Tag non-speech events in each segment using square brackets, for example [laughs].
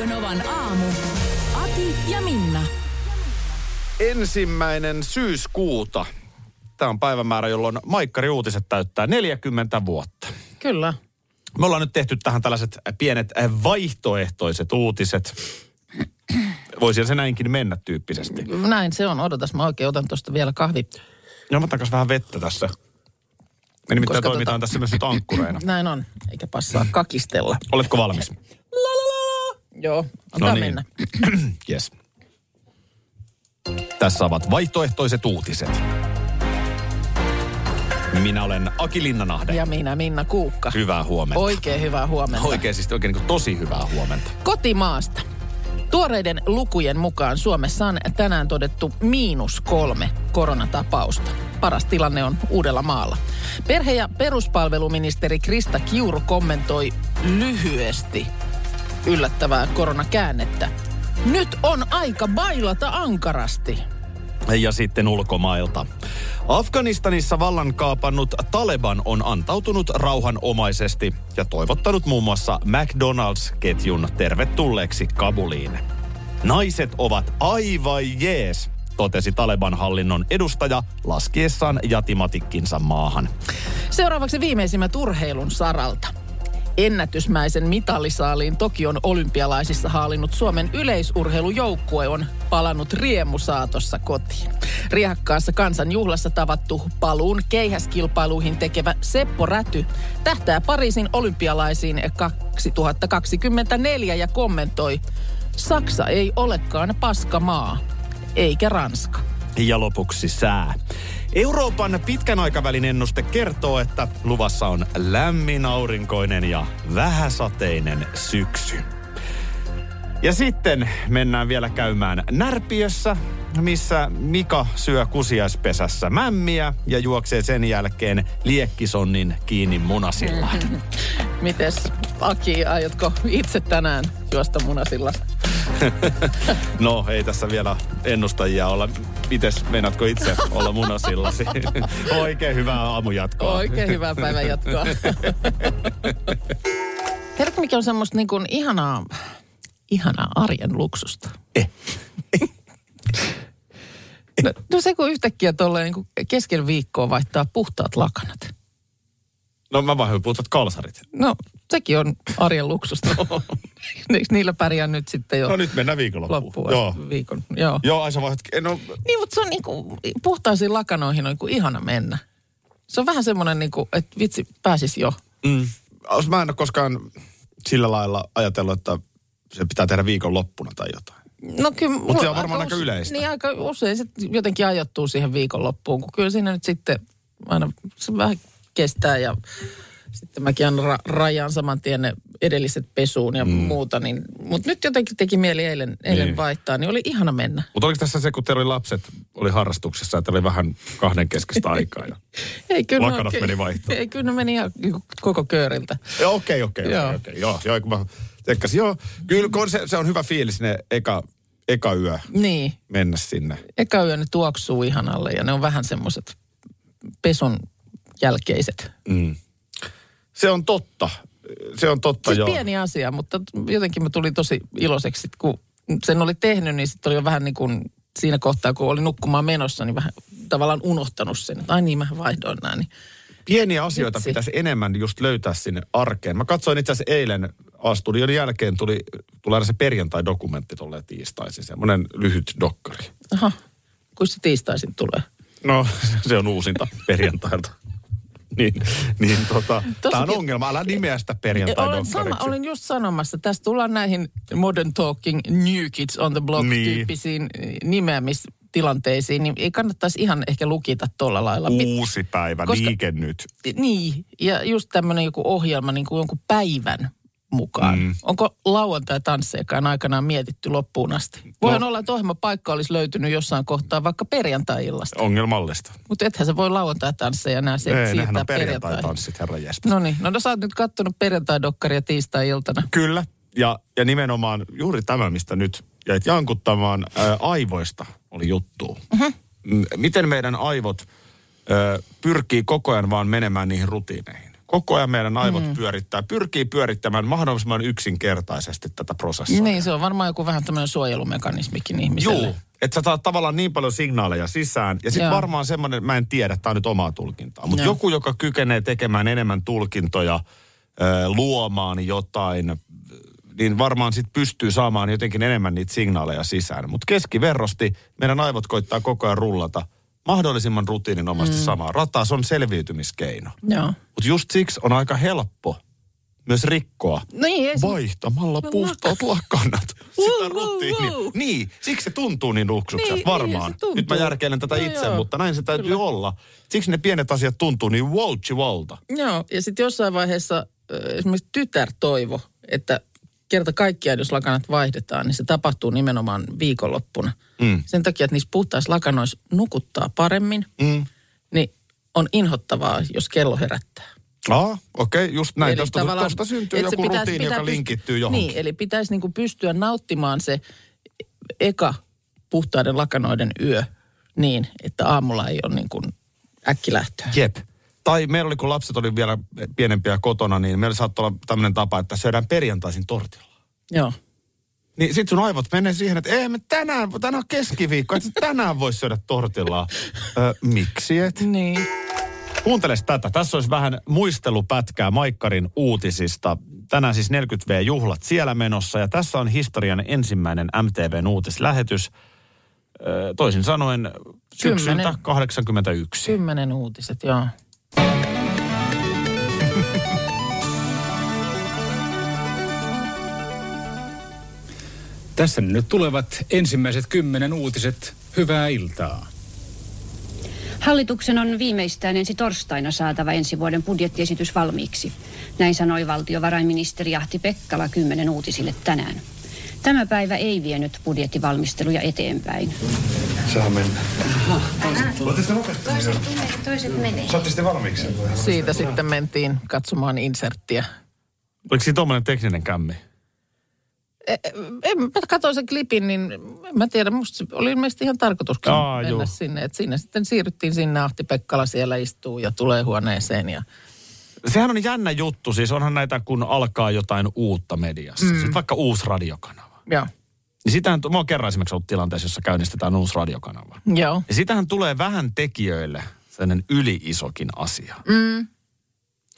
Radio Novan aamu. Ati ja Minna. ensimmäinen syyskuuta. Tämä on päivämäärä, jolloin Maikkari Uutiset täyttää 40 vuotta. Kyllä. Me ollaan nyt tehty tähän tällaiset pienet vaihtoehtoiset uutiset. Voisi se näinkin mennä tyyppisesti. Näin se on. Odotas, mä oikein otan tuosta vielä kahvi. Ja mä takas vähän vettä tässä. Me nimittäin Koska toimitaan tota- tässä myös nyt ankkureina. Näin on, eikä passaa kakistella. Oletko valmis? Joo, antaa No niin. mennä. [clears throat] Yes. Tässä ovat vaihtoehtoiset uutiset. Minä olen Aki Linnanahde. Ja minä, Minna Kuukka. Hyvää huomenta. Oikein hyvää huomenta. Oikein siis oikein niin tosi hyvää huomenta. Kotimaasta. Tuoreiden lukujen mukaan Suomessa on tänään todettu miinus kolme koronatapausta. Paras tilanne on Uudella maalla. Perhe- ja peruspalveluministeri Krista Kiuru kommentoi lyhyesti yllättävää koronakäännettä. Nyt on aika bailata ankarasti. Ja sitten ulkomailta. Afganistanissa vallan kaapannut Taleban on antautunut rauhanomaisesti ja toivottanut muun muassa McDonald's-ketjun tervetulleeksi Kabuliin. Naiset ovat aivan jees, totesi Taleban hallinnon edustaja laskiessaan jatimatikkinsa maahan. Seuraavaksi viimeisimmät urheilun saralta. Ennätysmäisen mitalisaaliin Tokion olympialaisissa haalinnut Suomen yleisurheilujoukkue on palannut riemusaatossa kotiin. Riehakkaassa kansanjuhlassa tavattu paluun keihäskilpailuihin tekevä Seppo Räty tähtää Pariisin olympialaisiin 2024 ja kommentoi, Saksa ei olekaan paskamaa, eikä Ranska. Ja lopuksi sää. Euroopan pitkän aikavälin ennuste kertoo, että luvassa on lämmin, aurinkoinen ja vähäsateinen syksy. Ja sitten mennään vielä käymään Närpiössä, missä Mika syö kusiaispesässä mämmiä ja juoksee sen jälkeen liekkisonnin kiinni munasilla. [laughs] Mites Aki, aiotko itse tänään juosta munasilla? [laughs] No, ei tässä vielä ennustajia olla. Mites, meinaatko itse olla munasillasi? [laughs] Oikein hyvää aamujatkoa. Oikein hyvää päivän jatkoa. [laughs] Tiedätkö, mikä on semmoista niin kuin ihanaa, ihanaa arjen luksusta? Eh. [laughs] No, no se, kun yhtäkkiä tolleen niin keskellä viikkoa vaihtaa puhtaat lakanat. No mä vaan puhutat kalsarit. No, sekin on arjen luksusta. [laughs] Eikö niillä pärjää nyt sitten jo No nyt mennään viikonloppuun. loppuun Joo. viikon? Joo. Joo, ai sä vaihdat, no, Niin, mutta se on niin kuin, puhtaisiin lakanoihin on niin kuin ihana mennä. Se on vähän semmoinen, niin kuin, että vitsi, pääsis jo. mm, mä en ole koskaan sillä lailla ajatellut, että se pitää tehdä viikonloppuna tai jotain. No kyllä, Mut se on varmaan aika use- yleistä. Niin aika usein se jotenkin ajoittuu siihen viikonloppuun, kun kyllä siinä nyt sitten aina se vähän kestää ja sitten mäkin aina ra- rajaan saman tien ne edelliset pesuun ja mm. muuta. Niin, mutta nyt jotenkin teki mieli eilen, eilen Niin. niin. vaihtaa, niin oli ihana mennä. Mutta oliko tässä se, kun teillä oli lapset, oli harrastuksessa, että oli vähän kahden keskeistä [laughs] aikaa? Ja... Ei, kyllä Lakanat oikein- meni vaihtoon. Ei, kyllä ne meni ihan niinku koko kööriltä. Joo, Okei, okei, okei, okei. Joo, joo, kun mä tekkäsin, joo. Kyllä kun se, se on hyvä fiilis ne eka, eka yö Niin, mennä sinne. eka yö ne tuoksuu ihanalle ja ne on vähän semmoiset peson jälkeiset. Mm. Se on totta. Se on totta, Siis joo. pieni asia, mutta jotenkin mä tulin tosi iloiseksi, sit kun sen oli tehnyt, niin sitten oli jo vähän niin kuin siinä kohtaa, kun oli nukkumaan menossa, niin vähän tavallaan unohtanut sen, että ai niin, mä vaihdoin nämä. Niin. Pieniä asioita Vitsi. pitäisi enemmän just löytää sinne arkeen. Mä katsoin itse asiassa eilen A-studion jälkeen tuli, tuli aina se perjantai-dokumentti tolleen tiistaisin. Semmoinen lyhyt dokkari. Aha, kun se tiistaisin tulee. No, [laughs] se on uusinta perjantailta. Niin, niin tota, [laughs] tämä on ongelma. Älä nimeä sitä Olen, perjantai-dokkariksi. sama, olin just sanomassa, tästä tullaan näihin modern talking new kids on the block Niin. tyyppisiin eh, nimeämistilanteisiin, niin ei kannattaisi ihan ehkä lukita tuolla lailla. Uusi päivä, Koska- liike nyt. Niin, ja just tämmöinen joku ohjelma, niin kuin jonkun päivän mukaan. Mm. Onko lauantai-tanssejakaan aikanaan mietitty loppuun asti? Voihan No. olla, että ohjelmapaikka olisi löytynyt jossain kohtaa vaikka perjantai-illasta. Ongelmallista. Mutta ethän se voi lauantai-tansseja enää se, Ei, siirtää perjantai-tanssit, herra. No niin, no, no sä oot nyt kattonut perjantai-dokkaria tiistai-iltana. Kyllä. Ja, ja nimenomaan juuri tämä, mistä nyt jäit jankuttamaan ää, aivoista, oli juttu. Mm, Miten meidän aivot ää, pyrkii koko ajan vaan menemään niihin rutiineihin. Koko ajan meidän aivot mm. pyörittää, pyrkii pyörittämään mahdollisimman yksinkertaisesti tätä prosessia. Niin, se on varmaan joku vähän tämmöinen suojelumekanismikin ihmiselle. Juu, että sä saat tavallaan niin paljon signaaleja sisään. Ja sitten Joo. varmaan semmoinen, mä en tiedä, tämä on nyt omaa tulkintaa. Mutta Joo. joku, joka kykenee tekemään enemmän tulkintoja, luomaan jotain, niin varmaan sitten pystyy saamaan jotenkin enemmän niitä signaaleja sisään. Mutta keskiverrosti meidän aivot koittaa koko ajan rullata mahdollisimman rutiininomaisesti mm. samaa rataa. Se on selviytymiskeino. Joo. Mutta just siksi on aika helppo myös rikkoa Niin, ei se- vaihtamalla puhtaat lakanat. Sitä rutiinia. wow, wow. Niin, siksi se tuntuu niin luksukselta, Niin, varmaan. niin se tuntuu. Nyt mä järkeilen tätä No itse, joo, mutta näin se täytyy kyllä. olla. Siksi ne pienet asiat tuntuu niin walta. Joo, ja sitten jossain vaiheessa esimerkiksi tytär toivo, että kerta kaikkiaan, jos lakanat vaihdetaan, niin se tapahtuu nimenomaan viikonloppuna. Mm. Sen takia, että niissä puhtaissa lakanoissa nukuttaa paremmin, Mm. niin on inhottavaa, jos kello herättää. Ah, okei, okay, just näin. Eli tavallaan- tosta syntyy joku pitäisi- rutiini, pitää joka pyst- linkittyy johonkin. Niin, eli pitäisi niinku pystyä nauttimaan se eka puhtaiden lakanoiden yö niin, että aamulla ei ole niin kuin äkkilähtöä. Jep. Tai meillä oli, kun lapset oli vielä pienempiä kotona, niin meillä saattoi olla tämmöinen tapa, että syödään perjantaisin tortilla. Joo. Niin sit sun aivot menee siihen, että ei me tänään, tänään on keskiviikko, että tänään voi syödä tortillaa. Ö, miksi et? Niin. Kuunteles tätä. Tässä olisi vähän muistelupätkää Maikkarin uutisista. Tänään siis 40V-juhlat siellä menossa ja tässä on historian ensimmäinen MTVn uutislähetys. Ö, toisin sanoen syksyltä Kymmenen. 81. Kymmenen uutiset, joo. [laughs] Tässä nyt tulevat ensimmäiset kymmenen uutiset. Hyvää iltaa. Hallituksen on viimeistään ensi torstaina saatava ensi vuoden budjettiesitys valmiiksi. Näin sanoi valtiovarainministeri Ahti Pekkala kymmenen uutisille tänään. Tämä päivä ei vienyt budjettivalmisteluja eteenpäin. Saa mennä. Oletteko te lopettanut jo? Toiset menee. Saatte sitten valmiiksi? Siitä sitten mentiin katsomaan inserttiä. Oliko siinä tuommoinen tekninen kämmi? En, mä katsoin sen klipin, niin mä tiedä, musta se oli ilmeisesti ihan tarkoituskin Aa, mennä juu. sinne. Että sinne sitten siirryttiin sinne, Ahti Pekkala siellä istuu ja tulee huoneeseen ja Sehän on jännä juttu. Siis onhan näitä, kun alkaa jotain uutta mediassa. Mm. Sitten vaikka uusi radiokanava. Joo. Niin sitähän, mä oon kerran esimerkiksi ollut tilanteessa, jossa käynnistetään uusi radiokanava. Joo. Ja sitähän tulee vähän tekijöille sellainen yli-isokin asia. Mm.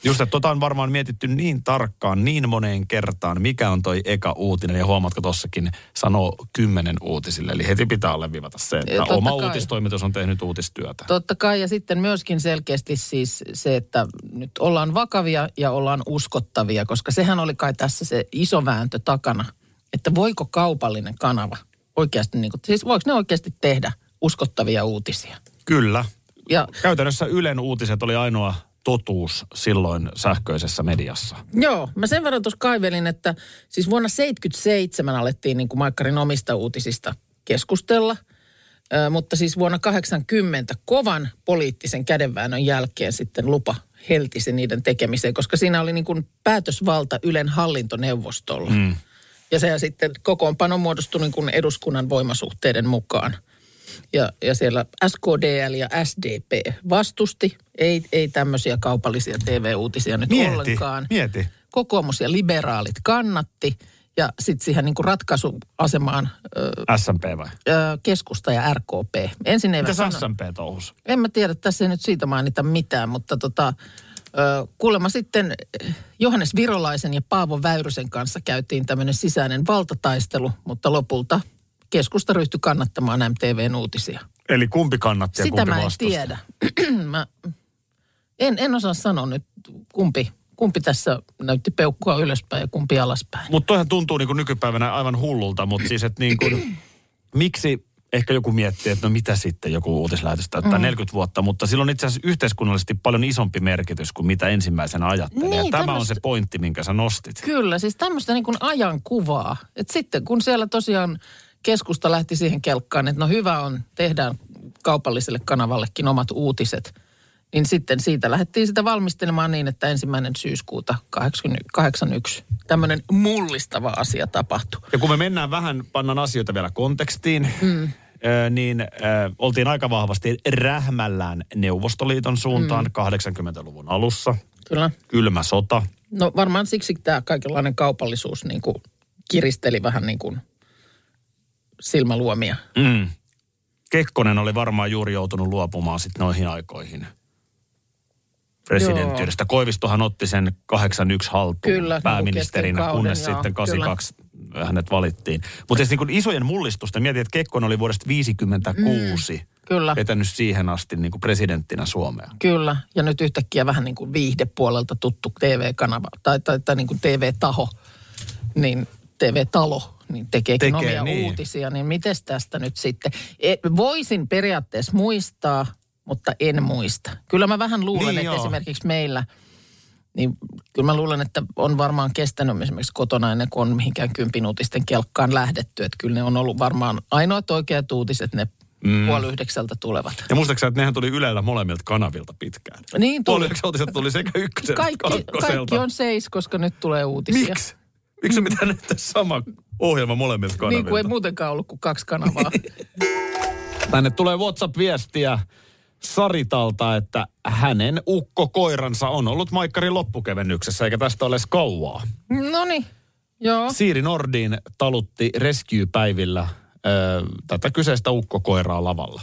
Just, että tota on varmaan mietitty niin tarkkaan, niin moneen kertaan, mikä on toi eka uutinen. Ja huomaatko tossakin sanoo kymmenen uutisille. Eli heti pitää alleviivata se, että totta oma kai. uutistoimitus on tehnyt uutistyötä. Totta kai ja sitten myöskin selkeästi siis se, että nyt ollaan vakavia ja ollaan uskottavia, koska sehän oli kai tässä se iso vääntö takana, että voiko kaupallinen kanava oikeasti, niin kuin, siis voiko ne oikeasti tehdä uskottavia uutisia? Kyllä. Ja Käytännössä Ylen uutiset oli ainoa totuus silloin sähköisessä mediassa. Joo, mä sen verran tuossa kaivelin, että siis vuonna 77 alettiin niin kuin Maikkarin omista uutisista keskustella, Ö, mutta siis vuonna 80 kovan poliittisen kädenväännön jälkeen sitten lupa heltisi niiden tekemiseen, koska siinä oli niin kuin päätösvalta Ylen hallintoneuvostolla. Mm. Ja se sitten kokoonpano muodostui niin kuin eduskunnan voimasuhteiden mukaan. Ja, ja siellä SKDL ja SDP vastusti, ei, ei tämmöisiä kaupallisia TV-uutisia nyt Mieti, ollenkaan. mieti. Kokoomus ja liberaalit kannatti ja sitten siihen niin kuin ratkaisuasemaan ö, SMP vai? ö, keskusta ja RKP. Ensin eivät Mitäs sano, SMP touhus? en mä tiedä, tässä ei nyt siitä mainita mitään, mutta tota, kuulemma sitten eh, Johannes Virolaisen ja Paavo Väyrysen kanssa käytiin tämmöinen sisäinen valtataistelu, mutta lopulta keskusta ryhtyi kannattamaan MTVn uutisia. Eli kumpi kannatti ja Sitä kumpi mä en vastusti? tiedä. [clears throat] mä en, en osaa sanoa nyt, kumpi, kumpi tässä näytti peukkua ylöspäin ja kumpi alaspäin. Mutta toihan tuntuu niin kuin nykypäivänä aivan hullulta, mutta siis että niin kuin, [clears throat] miksi ehkä joku miettii, että no mitä sitten joku uutislähetys täyttää mm. 40 vuotta, mutta sillä on itse asiassa yhteiskunnallisesti paljon isompi merkitys kuin mitä ensimmäisenä ajattelee. Niin, ja tämä on se pointti, minkä sä nostit. Kyllä, siis tämmöistä niin kuin ajankuvaa. Et sitten kun siellä tosiaan keskusta lähti siihen kelkkaan, että no hyvä on, tehdään kaupalliselle kanavallekin omat uutiset, niin sitten siitä lähdettiin sitä valmistelemaan niin, että ensimmäinen syyskuuta 81 tämmöinen mullistava asia tapahtui. Ja kun me mennään vähän, pannaan asioita vielä kontekstiin, mm. Niin oltiin aika vahvasti rähmällään Neuvostoliiton suuntaan mm. 80-luvun alussa. Kyllä. Kylmä sota. No varmaan siksi tämä kaikenlainen kaupallisuus niin kuin kiristeli vähän niin kuin silmäluomia. Mm. Kekkonen oli varmaan juuri joutunut luopumaan sitten noihin aikoihin presidenttiydestä. Koivistohan otti sen 81 haltuun Kyllä, pääministerinä, kesken kauden, kunnes joo, sitten 82 hänet valittiin. Mutta siis niin isojen mullistusten, mietin, että Kekkonen oli vuodesta 56 mm, kyllä. vetänyt siihen asti niin kuin presidenttinä Suomea. Kyllä, ja nyt yhtäkkiä vähän niin kuin viihdepuolelta tuttu TV-kanava tai, tai, tai niin kuin TV-taho, niin TV-talo, niin tekeekin Tekee, omia niin. uutisia, niin miten tästä nyt sitten? E, voisin periaatteessa muistaa, mutta en muista. Kyllä mä vähän luulen, Niin että joo. esimerkiksi meillä, niin kyllä mä luulen, että on varmaan kestänyt esimerkiksi kotona ennen kuin on mihinkään kympin uutisten kelkkaan lähdetty. Että kyllä ne on ollut varmaan ainoat oikeat uutiset, ne mm. puoli yhdeksältä tulevat. Ja muistaakseni, että nehän tuli Ylellä molemmilta kanavilta pitkään. Niin Puoli tuli. yhdeksän uutiset tuli sekä ykköseltä Kaikki, kaikki on seis, koska nyt tulee uutisia. Miksi? Miksi mm. pitää näyttää sama ohjelma molemmilta kanavilta? Niin kuin ei muutenkaan ollut kuin kaksi kanavaa. [laughs] Tänne tulee WhatsApp-viestiä Saritalta, että hänen ukko-koiransa on ollut Maikkarin loppukevennyksessä, eikä tästä ole kauaa. no niin, joo. Siiri Nordin talutti Rescue-päivillä ö, tätä kyseistä ukkokoiraa lavalla.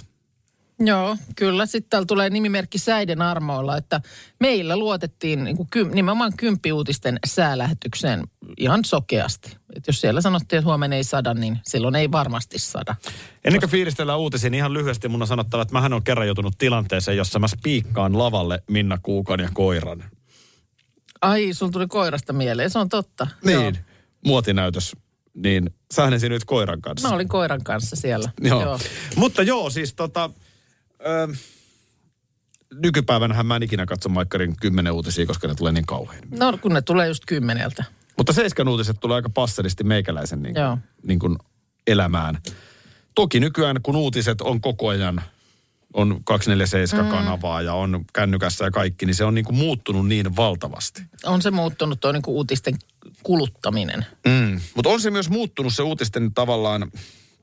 Joo, kyllä. Sitten täällä tulee nimimerkki Säiden armoilla, että meillä luotettiin niin kuin kym, nimenomaan kymppiuutisten säälähetykseen ihan sokeasti. Et jos siellä sanottiin, että huomenna ei sada, niin silloin ei varmasti sada. Ennen kuin fiiristellään uutisia, niin ihan lyhyesti mun on sanottava, että mähän on kerran joutunut tilanteeseen, jossa mä spiikkaan lavalle Minna Kuukan ja koiran. Ai, sun tuli koirasta mieleen, se on totta. Niin, Joo. muotinäytös. Niin, sähän esiinnyit koiran kanssa. Mä olin koiran kanssa siellä. Joo. joo. Mutta joo, siis tota... Nykypäivänähän mä en ikinä katso Maikkarin kymmenen uutisia, koska ne tulee niin kauhean. No kun ne tulee just kymmeneltä. Mutta Seiskan uutiset tulee aika passelisti meikäläisen niin Joo. niin kuin elämään. Toki nykyään, kun uutiset on koko ajan, on 247-kanavaa ja on kännykässä ja kaikki, niin se on niin kuin muuttunut niin valtavasti. On se muuttunut tuo niin kuin uutisten kuluttaminen. Mm. Mutta on se myös muuttunut se uutisten tavallaan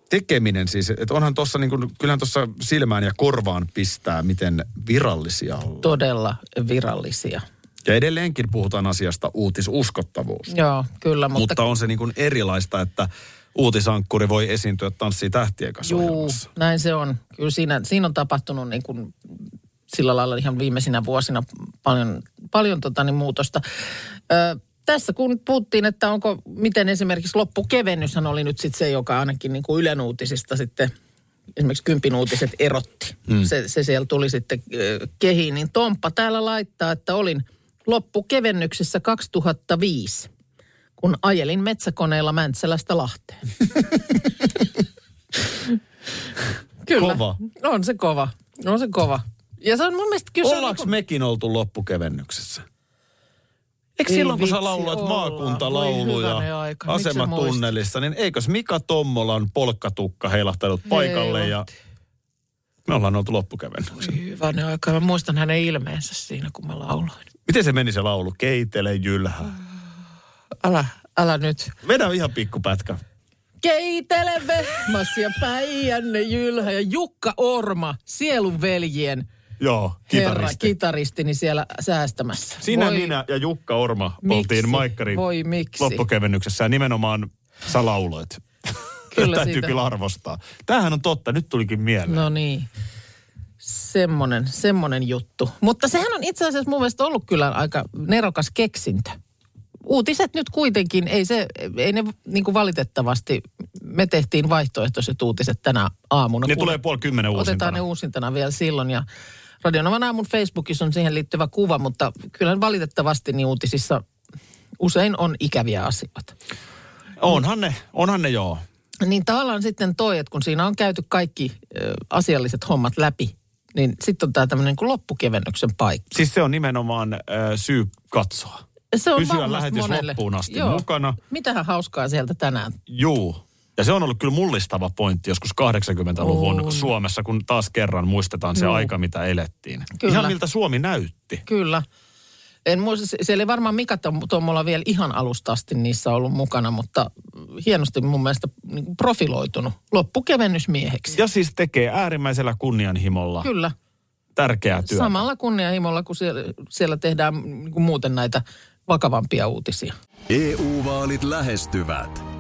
tekeminen siis, että onhan tuossa niin kuin, kyllähän tuossa silmään ja korvaan pistää, miten virallisia ollaan. Todella virallisia. Ja edelleenkin puhutaan asiasta uutisuskottavuus. Joo, kyllä, mutta, Mutta on se niin kuin erilaista, että uutisankkuri voi esiintyä tanssii tähtien kanssa Juu, ohjelmassa. näin se on. Kyllä siinä, siinä on tapahtunut niin kuin sillä lailla ihan viimeisinä vuosina paljon, paljon tota niin muutosta. Ö, tässä kun puhuttiin, että onko, miten esimerkiksi loppukevennyshän oli nyt sitten se, joka ainakin niin kuin Ylen uutisista sitten esimerkiksi Kympin uutiset erotti. Mm. Se, se siellä tuli sitten kehiin. Niin Tomppa täällä laittaa, että olin loppukevennyksessä 2005, kun ajelin metsäkoneella Mäntsälästä Lahteen. [laughs] Kyllä. Kova. On se kova. On se kova. Ja se on mun mielestä kyllä... Ollaanko niinku- mekin oltu loppukevennyksessä? Eikö Ei silloin, kun sä lauloit olla. Maakuntalauluja asematunnelissa, niin eikös Mika Tommolan polkkatukka heilahtanut paikalle ja me ollaan oltu loppukevennyksessä. Hyvänen aika. Mä muistan hänen ilmeensä siinä, kun mä lauloin. Miten se meni se laulu? Keitele jylhä. Älä, älä nyt. Vedä ihan pikkupätkä. Keitele vehmas ja Päijänne Jylhä ja Jukka Orma, sielun veljien Joo, herra, kitaristi. kitaristini siellä säästämässä. Sinä, Voi- minä ja Jukka Orma Miksi? oltiin Maikkarin Voi miksi? loppukevennyksessä ja nimenomaan sä lauloit. [laughs] Kyllä Täytyy siitä. kyllä arvostaa. Tämähän on totta, nyt tulikin mieleen. No niin. Semmonen, semmonen juttu. Mutta sehän on itse asiassa mun mielestä ollut kyllä aika nerokas keksintö. Uutiset nyt kuitenkin, ei se, ei ne niin kuin valitettavasti, me tehtiin vaihtoehtoiset uutiset tänä aamuna. ne Kuule- tulee puoli kymmenen Otetaan uusintana. ne uusintana vielä silloin ja Radionovan aamun Facebookissa on siihen liittyvä kuva, mutta kyllä valitettavasti niin uutisissa usein on ikäviä asioita. Onhan ne, onhan ne joo. Niin tavallaan sitten toi, että kun siinä on käyty kaikki ö, asialliset hommat läpi, niin sitten on tämä tämmöinen niin loppukevennyksen paikka. Siis se on nimenomaan äh, syy katsoa. Se on Pysyä lähetys monelle. loppuun asti Joo. mukana. Mitähän hauskaa sieltä tänään. Juu. Ja se on ollut kyllä mullistava pointti joskus 80-luvun On. Suomessa, kun taas kerran muistetaan se Joo. aika, mitä elettiin. Kyllä. Ihan miltä Suomi näytti. Kyllä. En muista, se- siellä ei varmaan Mika Tom- Tommola vielä ihan alusta asti niissä ollut mukana, mutta hienosti mun mielestä niin profiloitunut loppukevennysmieheksi. Ja siis tekee äärimmäisellä kunnianhimolla Kyllä. tärkeää työtä. Samalla kunnianhimolla, kun siellä, siellä tehdään niin muuten näitä vakavampia uutisia. EU-vaalit lähestyvät.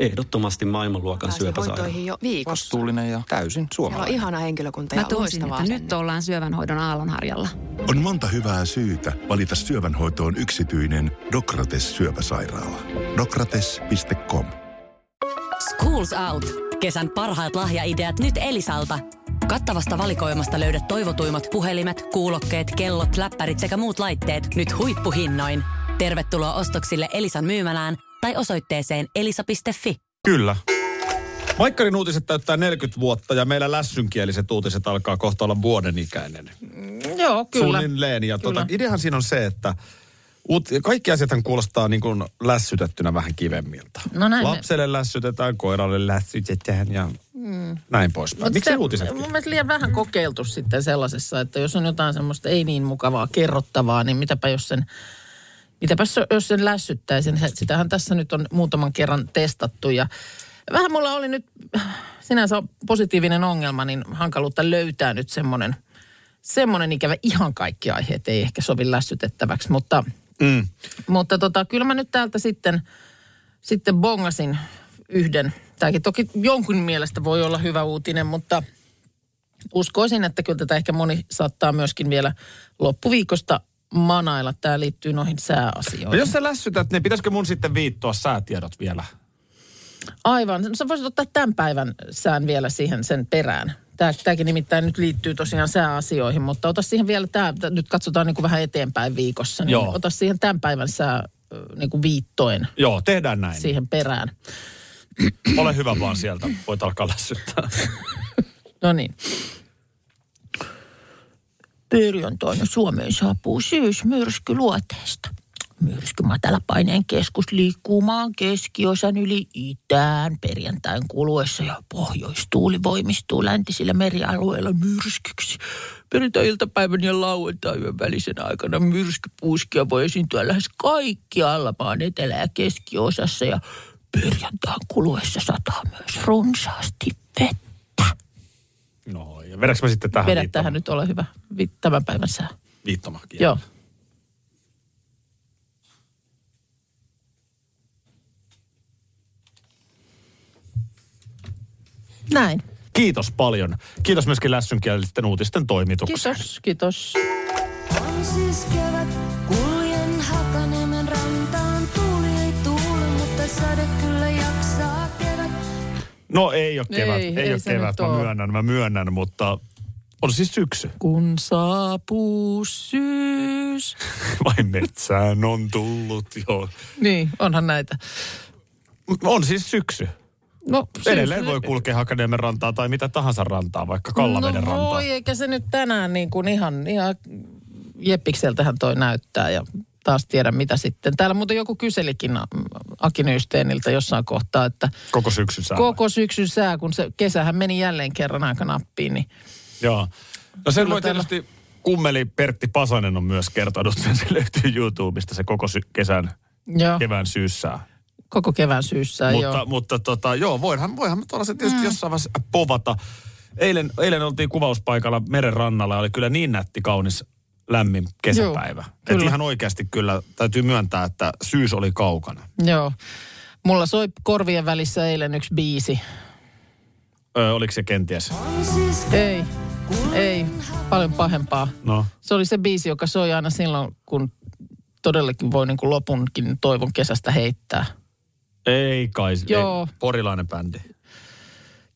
Ehdottomasti maailmanluokan syöpäsairaala. hoitoihin jo viikossa. Vastuullinen ja täysin Siellä on suomalainen. ihana henkilökunta Mä ja tunsin, että nyt asennetta. ollaan syövänhoidon aallonharjalla. On monta hyvää syytä valita syövänhoitoon yksityinen Dokrates syöpäsairaala. Dokrates.com Schools Out. Kesän parhaat lahjaideat nyt Elisalta. Kattavasta valikoimasta löydät toivotuimmat puhelimet, kuulokkeet, kellot, läppärit sekä muut laitteet nyt huippuhinnoin. Tervetuloa ostoksille Elisan myymälään tai osoitteeseen elisa.fi. Kyllä. Maikkarin uutiset täyttää 40 vuotta ja meillä lässynkieliset uutiset alkaa kohta olla vuoden ikäinen. Joo, kyllä. Suunnilleen. Ja tuota, Kyllä. ideahan siinä on se, että uut, kaikki asiathan kuulostaa niin kuin lässytettynä vähän kivemmilta. No näin Lapselle lässytetään, koiralle lässytetään ja mm. näin poispäin. Miksi se- uutisetkin? Mun mielestä liian vähän kokeiltu sitten sellaisessa, että jos on jotain semmoista ei niin mukavaa kerrottavaa, niin mitäpä jos sen, mitäpä se- jos sen lässyttäisin. Sitähän tässä nyt on muutaman kerran testattu ja vähän mulla oli nyt sinänsä positiivinen ongelma, niin hankaluutta löytää nyt semmoinen, semmoinen ikävä ihan kaikki aiheet ei ehkä sovi lässytettäväksi, mutta, Mm. mutta tota, kyllä mä nyt täältä sitten, sitten bongasin yhden. Tämäkin toki jonkun mielestä voi olla hyvä uutinen, mutta uskoisin, että kyllä tätä ehkä moni saattaa myöskin vielä loppuviikosta manailla. Tämä liittyy noihin No sääasioihin. jos sä lässytät, niin pitäisikö mun sitten viittoa säätiedot vielä? Aivan. No, Sä voisit ottaa tämän päivän sään vielä siihen sen perään. Tää, tämäkin nimittäin nyt liittyy tosiaan sääasioihin, mutta ota siihen vielä tämä, nyt katsotaan niin kuin vähän eteenpäin viikossa, niin Joo. ota siihen tämän päivän sää niin kuin viittoen Joo, tehdään näin. siihen perään. Ole hyvä vaan sieltä, voit alkaa lässyttää. No niin. Perjantaina Suomeen saapuu syysmyrsky luoteesta. Myrsky matalapaineen keskus liikkuu maan keskiosan yli itään perjantain kuluessa ja pohjoistuuli voimistuu läntisillä merialueilla myrskyksi. Perjantai-iltapäivän ja lauantaivän välisen aikana myrskypuuskia voi esiintyä lähes kaikkialla maan etelä- ja keskiosassa ja perjantain kuluessa sataa myös runsaasti vettä. No, ja vedäks mä sitten tähän Vedä viittoma- tähän nyt, ole hyvä. Tämän päivän sää. viittomakin? Joo. Näin. Kiitos paljon. Kiitos myöskin lässynkielisten uutisten toimituksen. Kiitos, kiitos. No ei ole kevät, Ei, ei, ei ole kevät, mä myönnän, mä myönnän, mutta on siis syksy. Kun saapuu syys. [laughs] Vai metsään on tullut jo. Niin, onhan näitä. On siis syksy. No, Edelleen voi kulkea Hakaniemen rantaa tai mitä tahansa rantaa, vaikka Kallaveden no rantaa. voi, eikä se nyt tänään niin kuin ihan, ihan jeppikseltähän toi näyttää ja taas tiedä mitä sitten. Täällä muuten joku kyselikin mm, Aki Nysteeniltä jossain kohtaa, että Koko syksyn sää. koko syksyn sää, kun se kesähän meni jälleen kerran aika nappiin, niin Joo. No sen voi täällä- tietysti, kummeli Pertti Pasanen on myös kertonut sen, se löytyy YouTubesta se koko sy- kesän, joo, kevään syyssää. koko kevään syyssä mutta, joo. mutta tota, joo, voihan, voihan me tuolla se tietysti mm. jossain vaiheessa povata. Eilen, eilen oltiin kuvauspaikalla meren rannalla ja oli kyllä niin nätti, kaunis, lämmin kesäpäivä. Joo, Et ihan oikeasti kyllä täytyy myöntää, että syys oli kaukana. Joo. Mulla soi korvien välissä eilen yksi biisi. Ö, oliko se kenties? Ei, ei. Paljon pahempaa. No. Se oli se biisi, joka soi aina silloin, kun todellakin voi niin kuin lopunkin toivon kesästä heittää. Ei kai. Joo. Ei, porilainen bändi.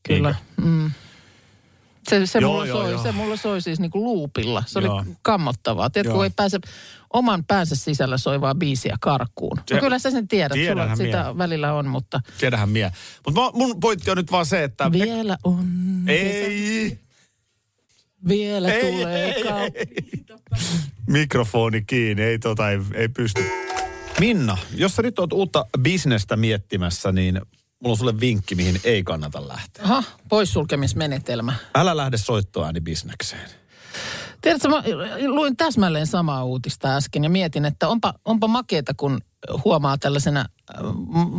Kyllä. Mm. Se, se, Joo, mulla joo, soi, joo. se mulla soi siis niin kuin luupilla. Se Joo. oli kammottavaa. Tiedätkö, kun ei pääse oman päänsä sisällä soivaa biisiä karkuun. Se- No kyllä sä sen tiedät. Sulla sitä välillä on, mutta Tiedähän mie. Mutta mun pointti on nyt vaan se, että... vielä on. Ei! Vielä Ei, tulee ei, kau- Mikrofoni kiinni, ei tota, ei, ei pysty. Minna, jos sä nyt oot uutta bisnestä miettimässä, niin mulla on sulle vinkki, mihin ei kannata lähteä. Aha, poissulkemismenetelmä. Älä lähde soittoääni bisnekseen. Tiedätkö, mä luin täsmälleen samaa uutista äsken ja mietin, että onpa, onpa makeeta, kun huomaa tällaisena äh,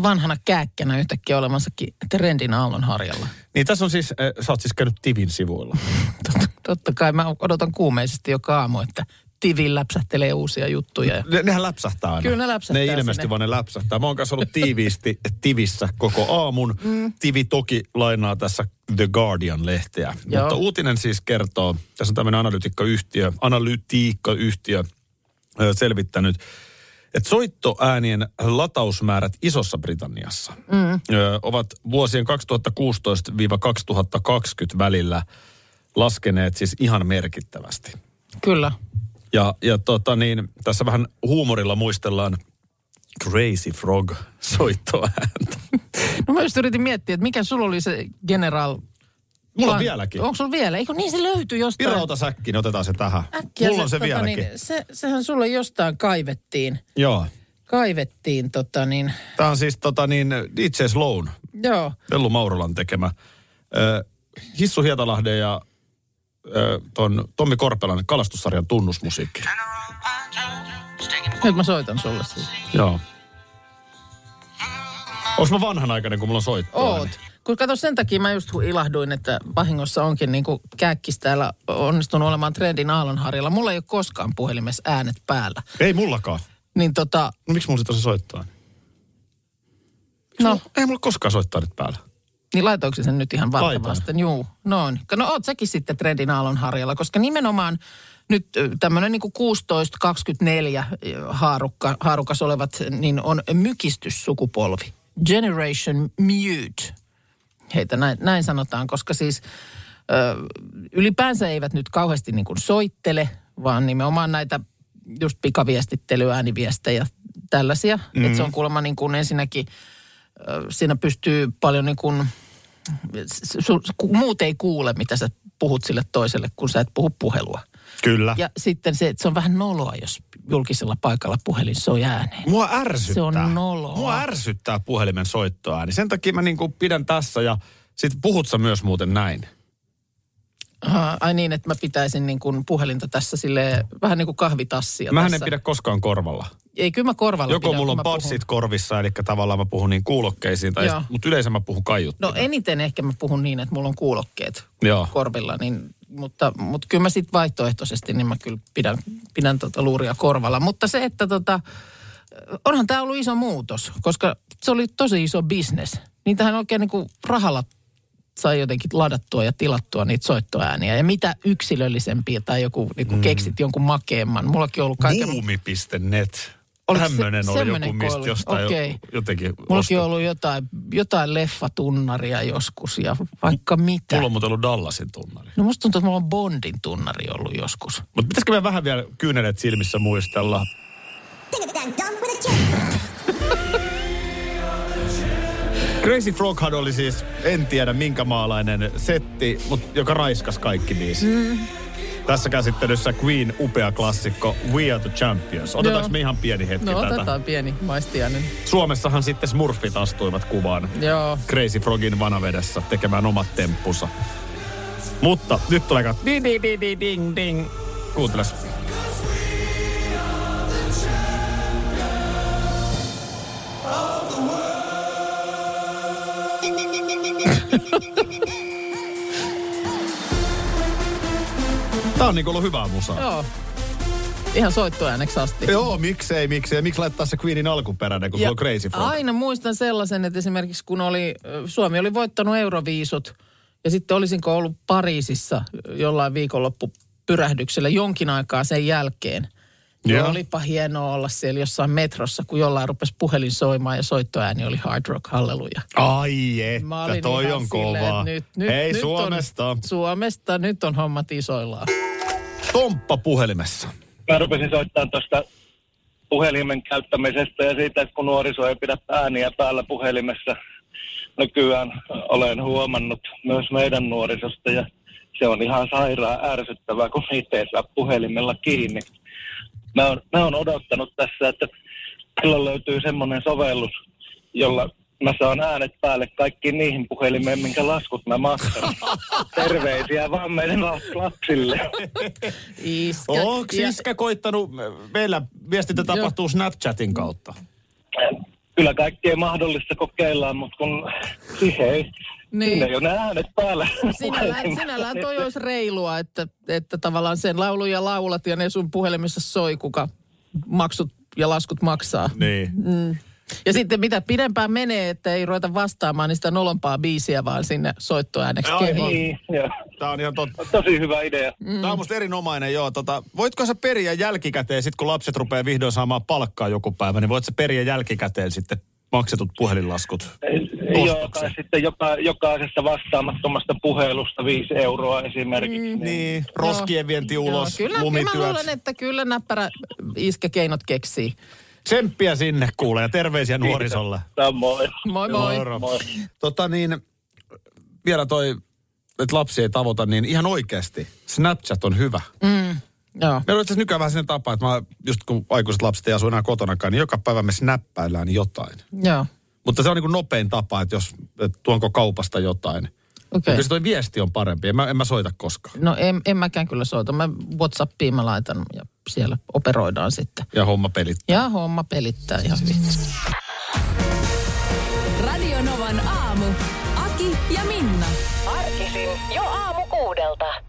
vanhana kääkkänä yhtäkkiä olemassakin trendin aallonharjalla. Niin tässä on siis, äh, sä oot siis käynyt Tivin sivuilla. [laughs] Totta, totta kai mä odotan kuumeisesti joka aamu, että Tivin läpsähtelee uusia juttuja. Ja Ne, nehän läpsähtää aina. Kyllä ne läpsähtää Ne ei ilmeisesti sinne. vaan ne läpsähtää. Mä oon kanssa ollut tiiviisti Tivissä koko aamun. Mm. Tivi toki lainaa tässä The Guardian-lehteä. Joo. Mutta uutinen siis kertoo, tässä on tämmöinen analytiikkayhtiö, analytiikkayhtiö ö, selvittänyt, että soittoäänien latausmäärät Isossa Britanniassa Mm. ö, ovat vuosien 2016-2020 välillä laskeneet siis ihan merkittävästi. Kyllä. Ja, ja tota niin, tässä vähän huumorilla muistellaan Crazy Frog [laughs] soittoääntä. No mä just yritin miettiä, että mikä sulla oli se General... Mulla on vieläkin. Onko sulla vielä? Eikö niin se löytyy jostain? Pirauta säkki, niin otetaan se tähän. Äkkiä Mulla on se tota vieläkin. Niin, se, sehän sulle jostain kaivettiin. Joo. Kaivettiin tota niin, Tämä on siis tota niin, DJ Sloan, joo. Tellu Maurolan tekemä. Ö, Hissu Hietalahden ja ton Tommi Korpelan kalastussarjan tunnusmusiikki. Nyt mä soitan sulle siis. Joo. Onks mä vanhanaikainen, kun mulla on soittoa? Oot. Kun kato sen takia mä just ilahduin, että vahingossa onkin niin kääkkis täällä onnistunut olemaan trendin aallonharjalla. Mulla ei ole koskaan puhelimessa äänet päällä. Ei mullakaan. Niin tota, No miksi mulla se soittoa? no, Ei mulla koskaan soittaa nyt päällä. Niin laitoiko se sen nyt ihan valtavasti? Juu, noin. No oot säkin sitten trendin aallonharjalla, koska nimenomaan nyt tämmöinen niin 16-24 haarukka, haarukas olevat, niin on mykistyssukupolvi. Generation Mute. Heitä näin, näin sanotaan, koska siis ö, ylipäänsä eivät nyt kauheasti niin kuin soittele, vaan nimenomaan näitä just pikaviestittelyä, ääniviestejä, tällaisia. Mm-hmm. Että se on kuulemma niin kuin ensinnäkin, siinä pystyy paljon niin kuin, su, muut ei kuule, mitä sä puhut sille toiselle, kun sä et puhu puhelua. Kyllä. Ja sitten se, että se on vähän noloa, jos julkisella paikalla puhelin soi ääneen. Mua ärsyttää. Se on noloa. Mua ärsyttää puhelimen soittoa. Niin sen takia mä niinku pidän tässä ja sit puhut sä myös muuten näin. Aha, ai niin, että mä pitäisin niin kuin puhelinta tässä sille vähän niin kuin kahvitassia Mähän tässä. en pidä koskaan korvalla. Ei, kyllä mä korvalla Joko pidän, mulla on passit korvissa, eli tavallaan mä puhun niin kuulokkeisiin, tai Joo. mutta yleensä mä puhun kaiuttimella. No eniten ehkä mä puhun niin, että mulla on kuulokkeet Joo. korvilla, niin, mutta, mutta kyllä mä sitten vaihtoehtoisesti, niin mä kyllä pidän, pidän tota luuria korvalla. Mutta se, että tota, onhan tämä ollut iso muutos, koska se oli tosi iso bisnes. Niitähän oikein niin kuin rahalla sai jotenkin ladattua ja tilattua niitä soittoääniä. Ja mitä yksilöllisempiä tai joku niin kuin keksit jonkun makeemman. Mullakin on ollut kaiken... Buumi.net. Oliko se Tämmöinen oli semmoinen joku, mistä jostain jo, jotenkin Mullakin on ollut jotain, jotain leffatunnaria joskus ja vaikka mitä. Mulla on muuten ollut Dallasin tunnari. No musta tuntuu, että mulla on Bondin tunnari ollut joskus. Mutta pitäisikö me vähän vielä kyyneleet silmissä muistella? Crazy Froghan oli siis, en tiedä minkä maalainen setti, mutta joka raiskas kaikki biisit. Mm. Tässä käsittelyssä Queen upea klassikko We Are the Champions. Otetaanko Joo. me ihan pieni hetki No tätä? otetaan pieni maistiainen. Suomessahan sitten Smurfit astuivat kuvaan Joo. Crazy Frogin vanavedessä tekemään omat temppunsa. Mutta nyt tulee kat... Ding, ding, ding, ding, ding, ding. Kuunteles. [laughs] Tää on niinku ollut hyvää musaa. Joo. Ihan soittoääneksi asti. Joo, miksei, miksei. Miksi laittaa se Queenin alkuperäinen, kun se Ja on Crazy Frog? Aina muistan sellaisen, että esimerkiksi kun oli, Suomi oli voittanut Euroviisut Ja sitten olisinko ollut Pariisissa jollain viikonloppupyrähdyksellä jonkin aikaa sen jälkeen. Joo. Ja olipa hienoa olla siellä jossain metrossa, kun jollain rupesi puhelin soimaan ja soittoääni oli Hard Rock Halleluja. Ai että, toi ihan on silleen, kovaa. Nyt, nyt, Hei nyt Suomesta. On, Suomesta, nyt on hommat isoillaan. Tomppa puhelimessa. Mä rupesin soittamaan tuosta puhelimen käyttämisestä ja siitä, että kun nuoriso ei pidä ääniä päällä puhelimessa. Nykyään olen huomannut myös meidän nuorisosta ja se on ihan sairaan ärsyttävää, kun niitä ei saa puhelimella kiinni. Mä oon, mä oon odottanut tässä, että silloin löytyy semmoinen sovellus, jolla mä saan äänet päälle kaikkiin niihin puhelimeen, minkä laskut mä maksan. [laughs] Terveisiä vaan meidän lapsille. Iskä. Onko iskä koittanut, meillä viestintä tapahtuu Snapchatin kautta. Kyllä kaikkea mahdollista kokeillaan, mutta kun siihen ei, Niin. siinä ei ole ne äänet päällä. [laughs] Sinällään, sinällään toi olisi reilua, että, että tavallaan sen lauluja laulat ja ne sun puhelimessa soi, kuka maksut ja laskut maksaa. Niin. Mm. Ja sitten mitä pidempään menee, että ei ruveta vastaamaan niin sitä nolompaa biisiä, vaan sinne soittoääneksi kehiin. Niin, joo. Tämä on ihan totta. Tosi hyvä idea. Mm. Tämä on musta erinomainen, joo. Tota, voitko sä periä jälkikäteen, sit kun lapset rupeaa vihdoin saamaan palkkaa joku päivä, niin voit sä periä jälkikäteen sitten maksetut puhelinlaskut? Joo, tai sitten joka, jokaisesta vastaamattomasta puhelusta 5 euroa esimerkiksi. Mm. Niin, roskien vienti ulos, Joo, kyllä, kyllä mä lumityöt. luulen, että kyllä näppärä iskä keinot keksii. Tsemppiä sinne kuulee ja terveisiä nuorisolle. Samoin. Moi moi. Moro. Tota niin, vielä toi, että lapsi ei tavoita, niin ihan oikeasti Snapchat on hyvä. Mm. Joo. Meillä on itse asiassa nykyään vähän sen tapa, että mä, just kun aikuiset lapset ei asu enää kotonakaan, niin joka päivä me snappaillaan jotain. Joo. Mutta se on niin kuin nopein tapa, että jos että tuonko kaupasta jotain. Okei. Okay. se toi viesti on parempi. En mä, en mä soita koskaan. No en, en mäkään kyllä soita. Mä Whatsappiin mä laitan ja siellä operoidaan sitten. Ja homma pelit. Ja homma pelittää ihan hyvin. Radio Novan aamu. Aki ja Minna. Arkisin jo aamu kuudelta.